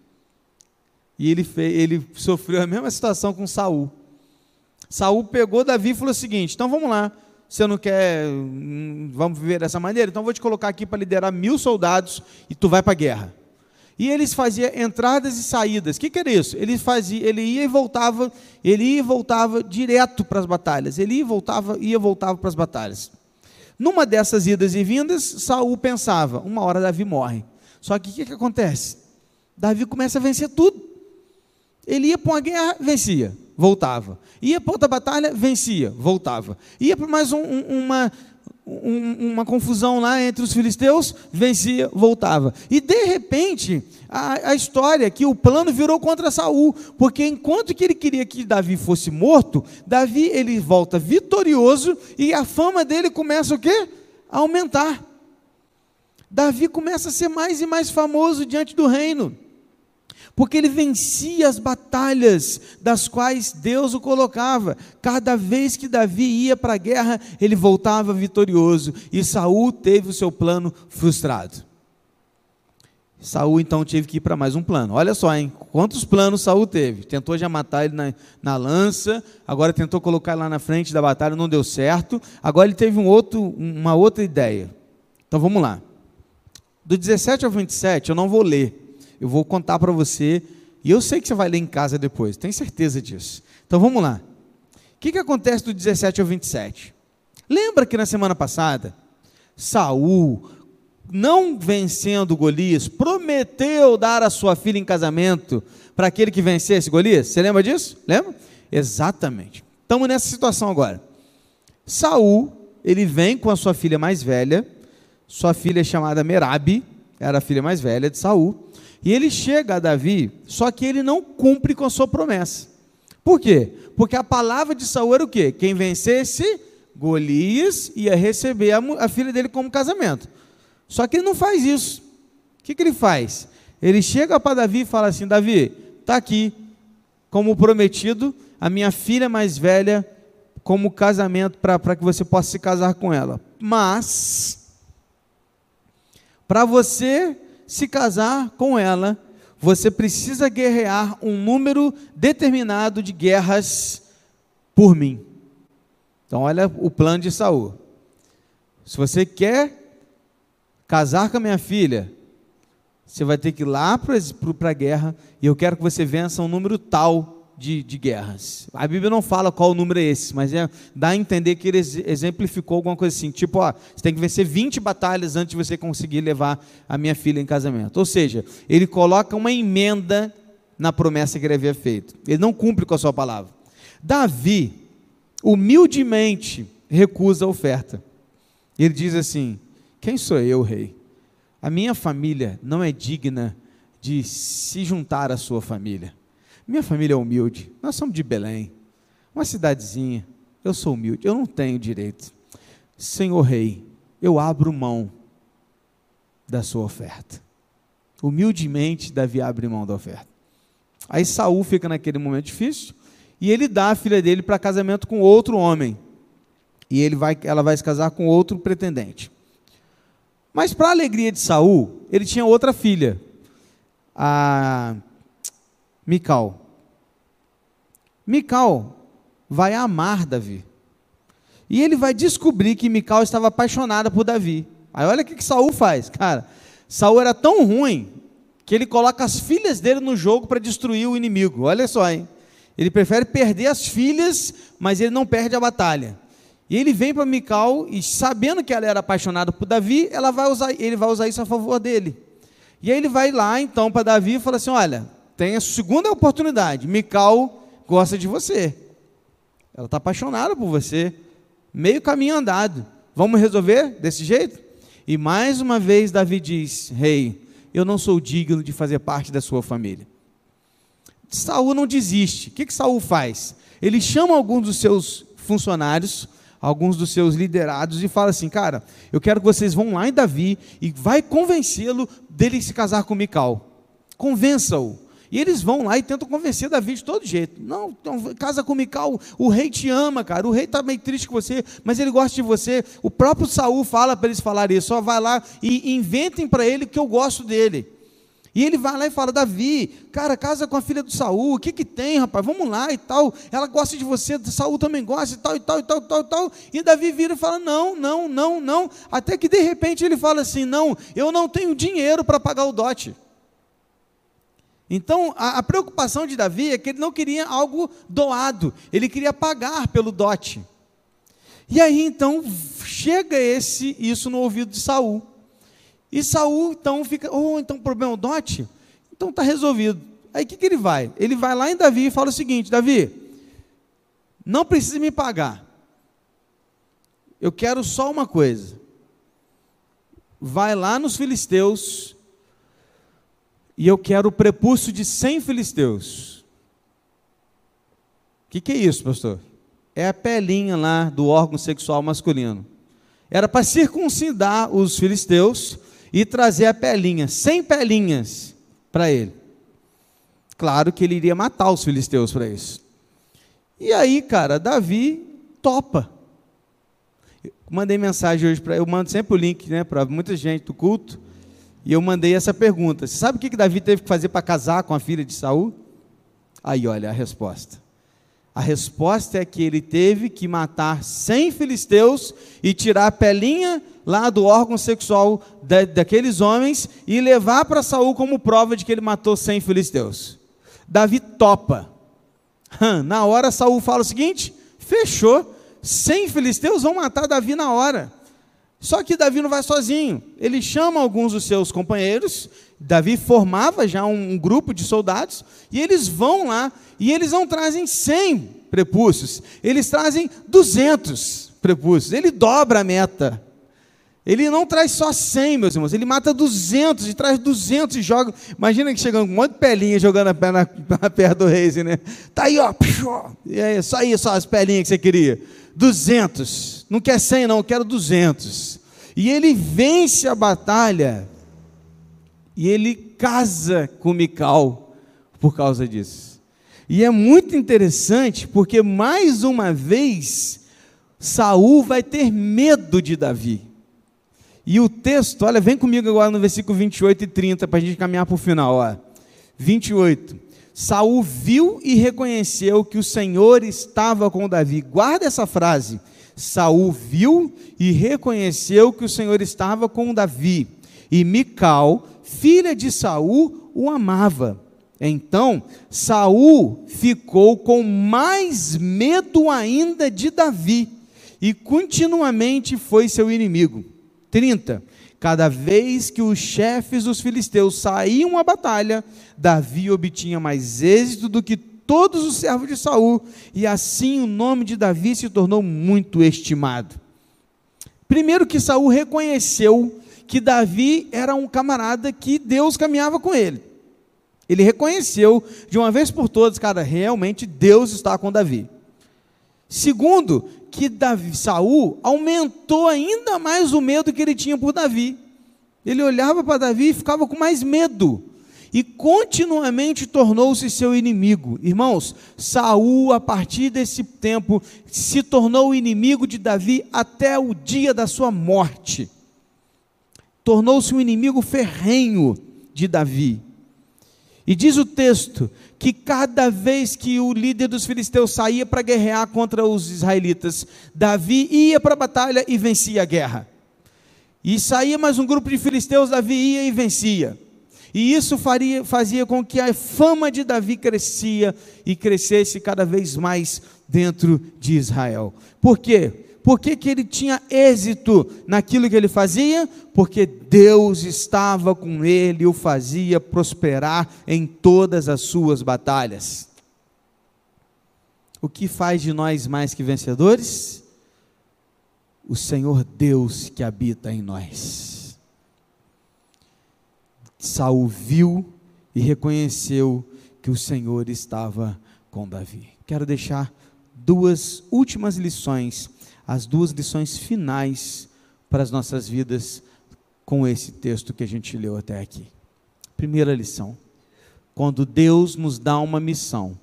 Speaker 1: E ele, fez, ele sofreu a mesma situação com Saul. Saul pegou Davi e falou o seguinte: então vamos lá, você não quer, hum, vamos viver dessa maneira? Então vou te colocar aqui para liderar mil soldados e tu vai para a guerra. E eles faziam entradas e saídas. O que, que era isso? Ele fazia, ele ia e voltava, ele ia e voltava direto para as batalhas. Ele ia e voltava, ia e voltava para as batalhas. Numa dessas idas e vindas, Saul pensava: uma hora Davi morre. Só que o que, que acontece? Davi começa a vencer tudo. Ele ia para uma guerra, vencia, voltava. Ia para outra batalha, vencia, voltava. Ia para mais um, uma, um, uma confusão lá entre os filisteus, vencia, voltava. E de repente, a, a, história que o plano virou contra Saul, porque enquanto que ele queria que Davi fosse morto, Davi ele volta vitorioso e a fama dele começa o quê? A aumentar. Davi começa a ser mais e mais famoso diante do reino porque ele vencia as batalhas das quais Deus o colocava. Cada vez que Davi ia para a guerra, ele voltava vitorioso, e Saul teve o seu plano frustrado. Saul então teve que ir para mais um plano. Olha só, hein? Quantos planos Saul teve? Tentou já matar ele na, na lança, agora tentou colocar ele lá na frente da batalha, não deu certo. Agora ele teve um outro, uma outra ideia. Então vamos lá. Do 17 ao 27, eu não vou ler, eu vou contar para você, e eu sei que você vai ler em casa depois, tenho certeza disso. Então vamos lá. O que, que acontece do 17 ao 27? Lembra que na semana passada, Saul, não vencendo Golias, prometeu dar a sua filha em casamento para aquele que vencesse Golias? Você lembra disso? Lembra? Exatamente. Estamos nessa situação agora. Saul, ele vem com a sua filha mais velha, sua filha chamada Merabi, era a filha mais velha de Saul, e ele chega a Davi, só que ele não cumpre com a sua promessa. Por quê? Porque a palavra de Saul era o quê? Quem vencesse Golias ia receber a, a filha dele como casamento. Só que ele não faz isso. O que, que ele faz? Ele chega para Davi e fala assim: Davi, está aqui, como prometido, a minha filha mais velha, como casamento, para que você possa se casar com ela. Mas, para você se casar com ela, você precisa guerrear um número determinado de guerras por mim. Então, olha o plano de Saul. Se você quer casar com a minha filha, você vai ter que ir lá para a guerra e eu quero que você vença um número tal de, de, guerras. A Bíblia não fala qual o número é esse, mas é, dá a entender que ele exemplificou alguma coisa assim, tipo, ó, você tem que vencer 20 batalhas antes de você conseguir levar a minha filha em casamento. Ou seja, ele coloca uma emenda na promessa que ele havia feito. Ele não cumpre com a sua palavra. Davi, humildemente, recusa a oferta. Ele diz assim: Quem sou eu, rei? A minha família não é digna de se juntar à sua família. Minha família é humilde. Nós somos de Belém, uma cidadezinha. Eu sou humilde, eu não tenho direito. Senhor Rei, eu abro mão da sua oferta. Humildemente, Davi abre mão da oferta. Aí Saul fica naquele momento difícil e ele dá a filha dele para casamento com outro homem. E ele vai, ela vai se casar com outro pretendente. Mas para alegria de Saul, ele tinha outra filha, a Mical. Mical vai amar Davi. E ele vai descobrir que Mical estava apaixonada por Davi. Aí olha o que, que Saul faz, cara. Saul era tão ruim que ele coloca as filhas dele no jogo para destruir o inimigo. Olha só, hein? Ele prefere perder as filhas, mas ele não perde a batalha. E ele vem para Mical e sabendo que ela era apaixonada por Davi, ela vai usar, ele vai usar isso a favor dele. E aí ele vai lá então para Davi e fala assim: "Olha, tem a segunda oportunidade. Mical gosta de você. Ela está apaixonada por você. Meio caminho andado. Vamos resolver desse jeito? E mais uma vez Davi diz: Rei, eu não sou digno de fazer parte da sua família. Saul não desiste. O que, que Saul faz? Ele chama alguns dos seus funcionários, alguns dos seus liderados, e fala assim: Cara, eu quero que vocês vão lá em Davi e vai convencê-lo dele se casar com Mical. Convença-o. E eles vão lá e tentam convencer Davi de todo jeito. Não, então, casa com Mical, o rei te ama, cara. O rei está meio triste com você, mas ele gosta de você. O próprio Saul fala para eles falarem isso. Só vai lá e inventem para ele que eu gosto dele. E ele vai lá e fala: Davi, cara, casa com a filha do Saul, o que que tem, rapaz? Vamos lá e tal. Ela gosta de você, Saul também gosta e tal, e tal, e tal, e tal, e tal. E Davi vira e fala: Não, não, não, não. Até que de repente ele fala assim: Não, eu não tenho dinheiro para pagar o dote. Então, a, a, preocupação de Davi é que ele não queria algo doado, ele queria pagar pelo dote. E aí então chega esse isso no ouvido de Saul. E Saul então fica, oh, então o problema é o dote? Então está resolvido. Aí o que, que ele vai? Ele vai lá em Davi e fala o seguinte: Davi, não precisa me pagar. Eu quero só uma coisa. Vai lá nos filisteus e eu quero o prepúcio de 100 filisteus. O que, que é isso, pastor? É a pelinha lá do órgão sexual masculino. Era para circuncidar os filisteus e trazer a pelinha, 100 pelinhas para ele. Claro que ele iria matar os filisteus para isso. E aí, cara, Davi topa. Eu mandei mensagem hoje para eu mando sempre o link, né, para muita gente do culto. E eu mandei essa pergunta: Você sabe o que, que Davi teve que fazer para casar com a filha de Saul? Aí olha a resposta. A resposta é que ele teve que matar 100 filisteus e tirar a pelinha lá do órgão sexual da, daqueles homens e levar para Saul como prova de que ele matou 100 filisteus. Davi topa. Na hora Saul fala o seguinte: fechou, 100 filisteus vão matar Davi na hora. Só que Davi não vai sozinho. Ele chama alguns dos seus companheiros. Davi formava já um, grupo de soldados. E eles vão lá. E eles não trazem 100 prepúcios. Eles trazem 200 prepúcios. Ele dobra a meta. Ele não traz só 100, meus irmãos. Ele mata 200 e traz 200 e joga. Imagina que chegando com um monte de pelinha jogando a perna na perna do rei, né? Tá aí, ó. E aí, só aí, só as pelinhas que você queria. 200. Não quer 100, não, eu quero 200. E ele vence a batalha. E ele casa com Mical por causa disso. E é muito interessante porque mais uma vez Saul vai ter medo de Davi. E o texto, olha, vem comigo agora no versículo 28 e 30 para a gente caminhar para o final. Ó. 28. Saul viu e reconheceu que o Senhor estava com Davi. Guarda essa frase. Saul viu e reconheceu que o Senhor estava com Davi. E Mical, filha de Saul, o amava. Então, Saul ficou com mais medo ainda de Davi e continuamente foi seu inimigo. 30. Cada vez que os chefes dos filisteus saíam à batalha, Davi obtinha mais êxito do que todos os servos de Saul, e assim o nome de Davi se tornou muito estimado. Primeiro que Saul reconheceu que Davi era um camarada que Deus caminhava com ele. Ele reconheceu de uma vez por todas, cara, realmente Deus está com Davi. Segundo, que Davi, Saul aumentou ainda mais o medo que ele tinha por Davi. Ele olhava para Davi e ficava com mais medo. E continuamente tornou-se seu inimigo. Irmãos, Saul, a partir desse tempo, se tornou inimigo de Davi até o dia da sua morte. Tornou-se um inimigo ferrenho de Davi. E diz o texto que cada vez que o líder dos filisteus saía para guerrear contra os israelitas, Davi ia para a batalha e vencia a guerra. E saía mais um grupo de filisteus, Davi ia e vencia. E isso faria, fazia com que a fama de Davi crescia e crescesse cada vez mais dentro de Israel. Por quê? Por que, que ele tinha êxito naquilo que ele fazia? Porque Deus estava com ele e o fazia prosperar em todas as suas batalhas. O que faz de nós mais que vencedores? O Senhor Deus que habita em nós. Saul viu e reconheceu que o Senhor estava com Davi. Quero deixar duas últimas lições as duas lições finais para as nossas vidas com esse texto que a gente leu até aqui. Primeira lição: quando Deus nos dá uma missão,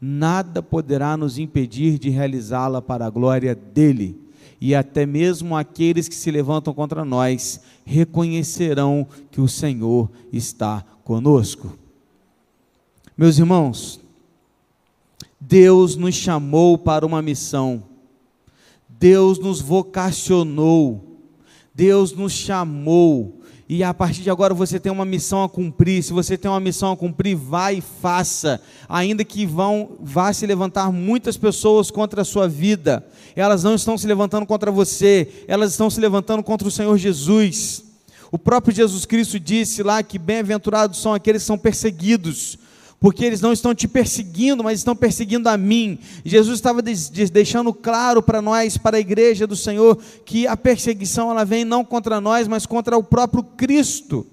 Speaker 1: nada poderá nos impedir de realizá-la para a glória dele. E até mesmo aqueles que se levantam contra nós reconhecerão que o Senhor está conosco. Meus irmãos, Deus nos chamou para uma missão Deus nos vocacionou, Deus nos chamou, e a partir de agora você tem uma missão a cumprir. Se você tem uma missão a cumprir, vá e faça. Ainda que vão vá se levantar muitas pessoas contra a sua vida, elas não estão se levantando contra você, elas estão se levantando contra o Senhor Jesus. O próprio Jesus Cristo disse lá que bem-aventurados são aqueles que são perseguidos, porque eles não estão te perseguindo, mas estão perseguindo a mim. Jesus estava deixando claro para nós, para a igreja do Senhor, que a perseguição ela vem não contra nós, mas contra o próprio Cristo.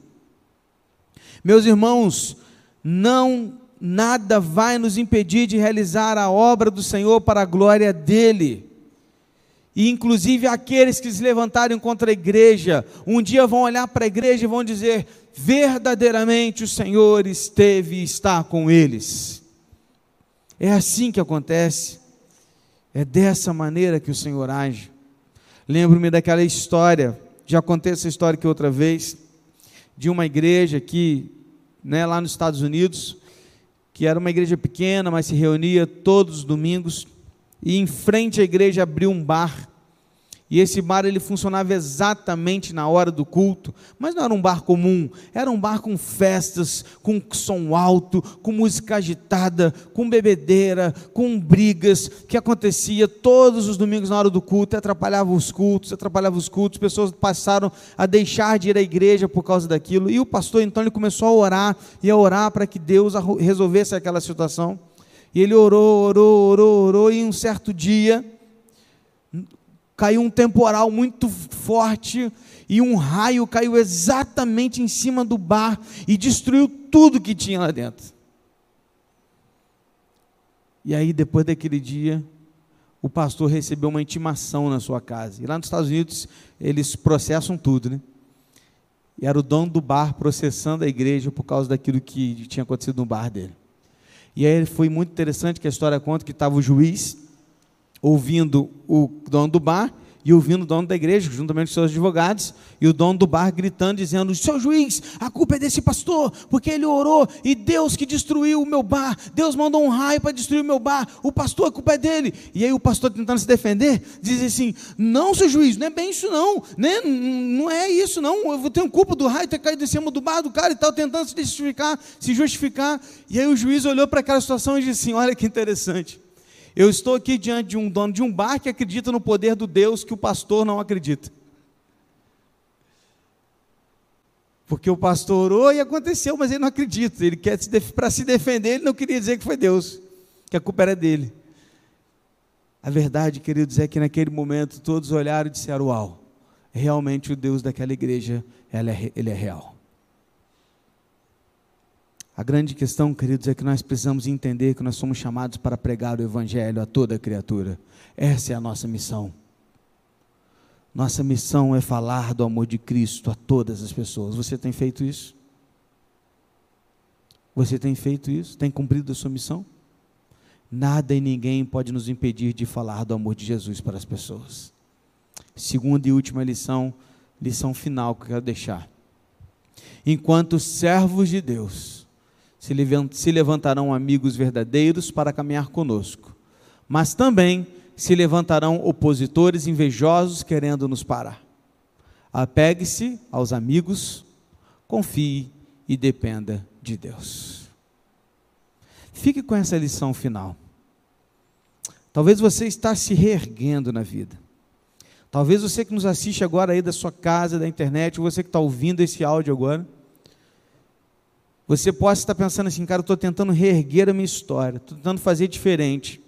Speaker 1: Meus irmãos, não nada vai nos impedir de realizar a obra do Senhor para a glória dele. E inclusive aqueles que se levantarem contra a igreja, um dia vão olhar para a igreja e vão dizer: verdadeiramente o Senhor esteve e está com eles. É assim que acontece, é dessa maneira que o Senhor age. Lembro-me daquela história, já contei essa história aqui outra vez, de uma igreja que, né, lá nos Estados Unidos, que era uma igreja pequena, mas se reunia todos os domingos, e em frente à igreja abriu um bar e esse bar ele funcionava exatamente na hora do culto, mas não era um bar comum, era um bar com festas, com som alto, com música agitada, com bebedeira, com brigas, que acontecia todos os domingos na hora do culto, atrapalhava os cultos, atrapalhava os cultos, pessoas passaram a deixar de ir à igreja por causa daquilo, e o pastor então ele começou a orar e a orar para que Deus resolvesse aquela situação. E ele orou, orou, orou, orou, e um certo dia caiu um temporal muito forte e um raio caiu exatamente em cima do bar e destruiu tudo que tinha lá dentro. E aí, depois daquele dia, o pastor recebeu uma intimação na sua casa. E lá nos Estados Unidos, eles processam tudo, né? E era o dono do bar processando a igreja por causa daquilo que tinha acontecido no bar dele. E aí foi muito interessante que a história conta que estava o juiz ouvindo o dono do bar e ouvindo o dono da igreja, juntamente com seus advogados, e o dono do bar gritando, dizendo: Seu juiz, a culpa é desse pastor, porque ele orou e Deus que destruiu o meu bar, Deus mandou um raio para destruir o meu bar, o pastor, a culpa é dele. E aí o pastor tentando se defender, diz assim: Não, seu juiz, não é bem isso não, né? não é isso não, eu tenho culpa do raio ter caído em cima do bar do cara e tal, tentando se justificar, se justificar. E aí o juiz olhou para aquela situação e disse assim: Olha que interessante. Eu estou aqui diante de um dono de um bar que acredita no poder do Deus que o pastor não acredita. Porque o pastor orou e aconteceu, mas ele não acredita. Ele quer se para se defender, ele não queria dizer que foi Deus, que a culpa era dele. A verdade, queridos, é que naquele momento todos olharam e disseram: Uau, realmente o Deus daquela igreja, é, ele é real. A grande questão, queridos, é que nós precisamos entender que nós somos chamados para pregar o Evangelho a toda criatura. Essa é a nossa missão. Nossa missão é falar do amor de Cristo a todas as pessoas. Você tem feito isso? Você tem feito isso? Tem cumprido a sua missão? Nada e ninguém pode nos impedir de falar do amor de Jesus para as pessoas. Segunda e última lição, lição final que eu quero deixar. Enquanto servos de Deus, se levantarão amigos verdadeiros para caminhar conosco, mas também se levantarão opositores invejosos querendo nos parar. Apegue-se aos amigos, confie e dependa de Deus. Fique com essa lição final. Talvez você está se reerguendo na vida. Talvez você que nos assiste agora aí da sua casa, da internet, você que está ouvindo esse áudio agora, você possa estar pensando assim, cara, eu estou tentando reerguer a minha história, estou tentando fazer diferente.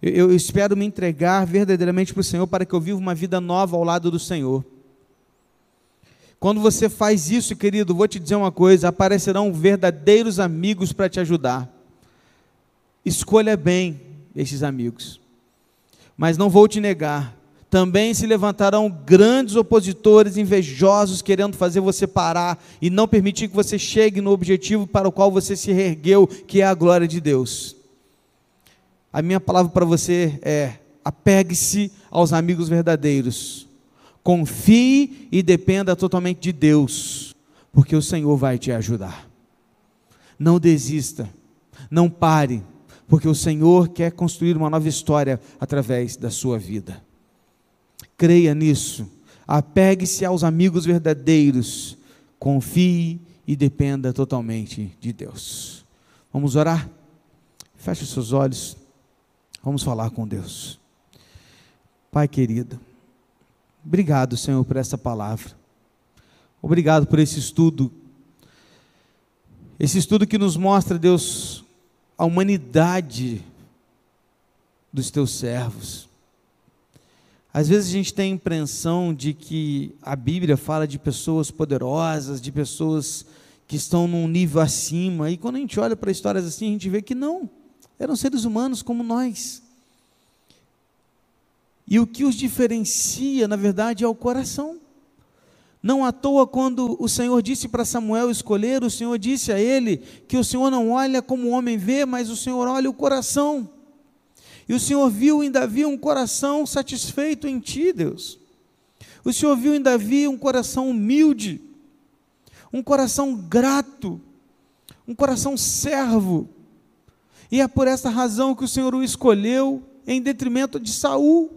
Speaker 1: Eu, eu espero me entregar verdadeiramente para o Senhor para que eu viva uma vida nova ao lado do Senhor. Quando você faz isso, querido, vou te dizer uma coisa: aparecerão verdadeiros amigos para te ajudar. Escolha bem esses amigos. Mas não vou te negar, também se levantarão grandes opositores invejosos querendo fazer você parar e não permitir que você chegue no objetivo para o qual você se reergueu, que é a glória de Deus. A minha palavra para você é: apegue-se aos amigos verdadeiros. Confie e dependa totalmente de Deus, porque o Senhor vai te ajudar. Não desista, não pare, porque o Senhor quer construir uma nova história através da sua vida. Creia nisso. Apegue-se aos amigos verdadeiros. Confie e dependa totalmente de Deus. Vamos orar? Feche os seus olhos. Vamos falar com Deus. Pai querido, obrigado, Senhor, por essa palavra. Obrigado por esse estudo. Esse estudo que nos mostra, Deus, a humanidade dos teus servos. Às vezes a gente tem a impressão de que a Bíblia fala de pessoas poderosas, de pessoas que estão num nível acima, e quando a gente olha para histórias assim, a gente vê que não, eram seres humanos como nós. E o que os diferencia, na verdade, é o coração. Não à toa, quando o Senhor disse para Samuel escolher, o Senhor disse a ele que o Senhor não olha como o homem vê, mas o Senhor olha o coração. E o Senhor viu em Davi um coração satisfeito em ti, Deus. O Senhor viu em Davi um coração humilde, um coração grato, um coração servo. E é por essa razão que o Senhor o escolheu em detrimento de Saul,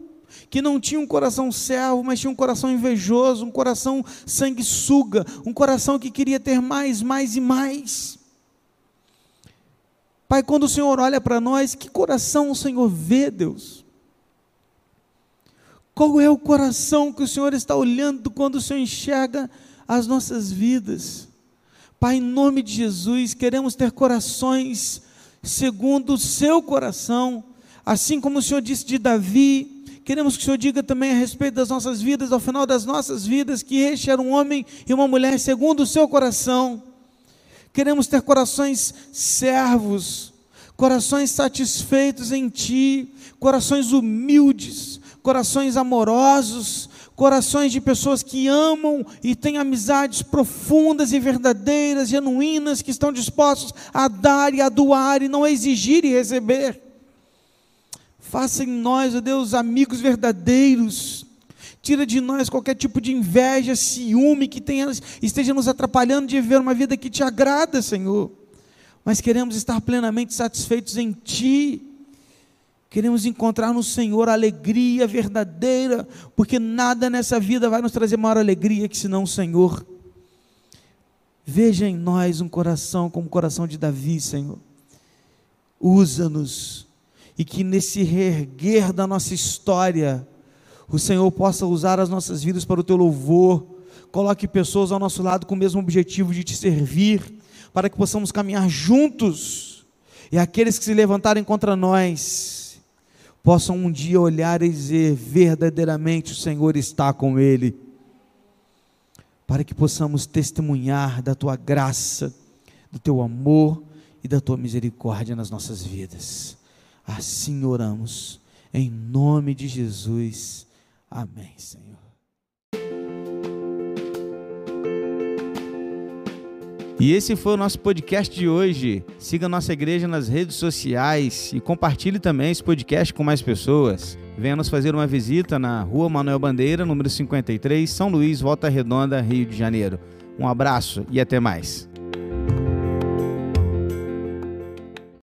Speaker 1: que não tinha um coração servo, mas tinha um coração invejoso, um coração sanguessuga, um coração que queria ter mais, mais e mais. Pai, quando o Senhor olha para nós, que coração o Senhor vê, Deus? Qual é o coração que o Senhor está olhando quando o Senhor enxerga as nossas vidas? Pai, em nome de Jesus, queremos ter corações segundo o seu coração, assim como o Senhor disse de Davi, queremos que o Senhor diga também a respeito das nossas vidas, ao final das nossas vidas, que este era um homem e uma mulher segundo o seu coração. Queremos ter corações servos, corações satisfeitos em Ti, corações humildes, corações amorosos, corações de pessoas que amam e têm amizades profundas e verdadeiras, genuínas, que estão dispostos a dar e a doar e não a exigir e receber. Faça em nós, ó Deus, amigos verdadeiros, Tira de nós qualquer tipo de inveja, ciúme que tenha, esteja nos atrapalhando de viver uma vida que te agrada, Senhor. Mas queremos estar plenamente satisfeitos em Ti. Queremos encontrar no Senhor alegria verdadeira, porque nada nessa vida vai nos trazer maior alegria que senão o Senhor. Veja em nós um coração como o coração de Davi, Senhor. Usa-nos e que nesse reerguer da nossa história, o Senhor possa usar as nossas vidas para o teu louvor, coloque pessoas ao nosso lado com o mesmo objetivo de te servir, para que possamos caminhar juntos, e aqueles que se levantarem contra nós, possam um dia olhar e dizer: verdadeiramente o Senhor está com ele, para que possamos testemunhar da tua graça, do teu amor e da tua misericórdia nas nossas vidas. Assim oramos, em nome de Jesus. Amém, Senhor. E esse foi o nosso podcast de hoje. Siga nossa igreja nas redes sociais e compartilhe também esse podcast com mais pessoas. Venha nos fazer uma visita na Rua Manuel Bandeira, número 53, São Luís, Volta Redonda, Rio de Janeiro. Um abraço e até mais.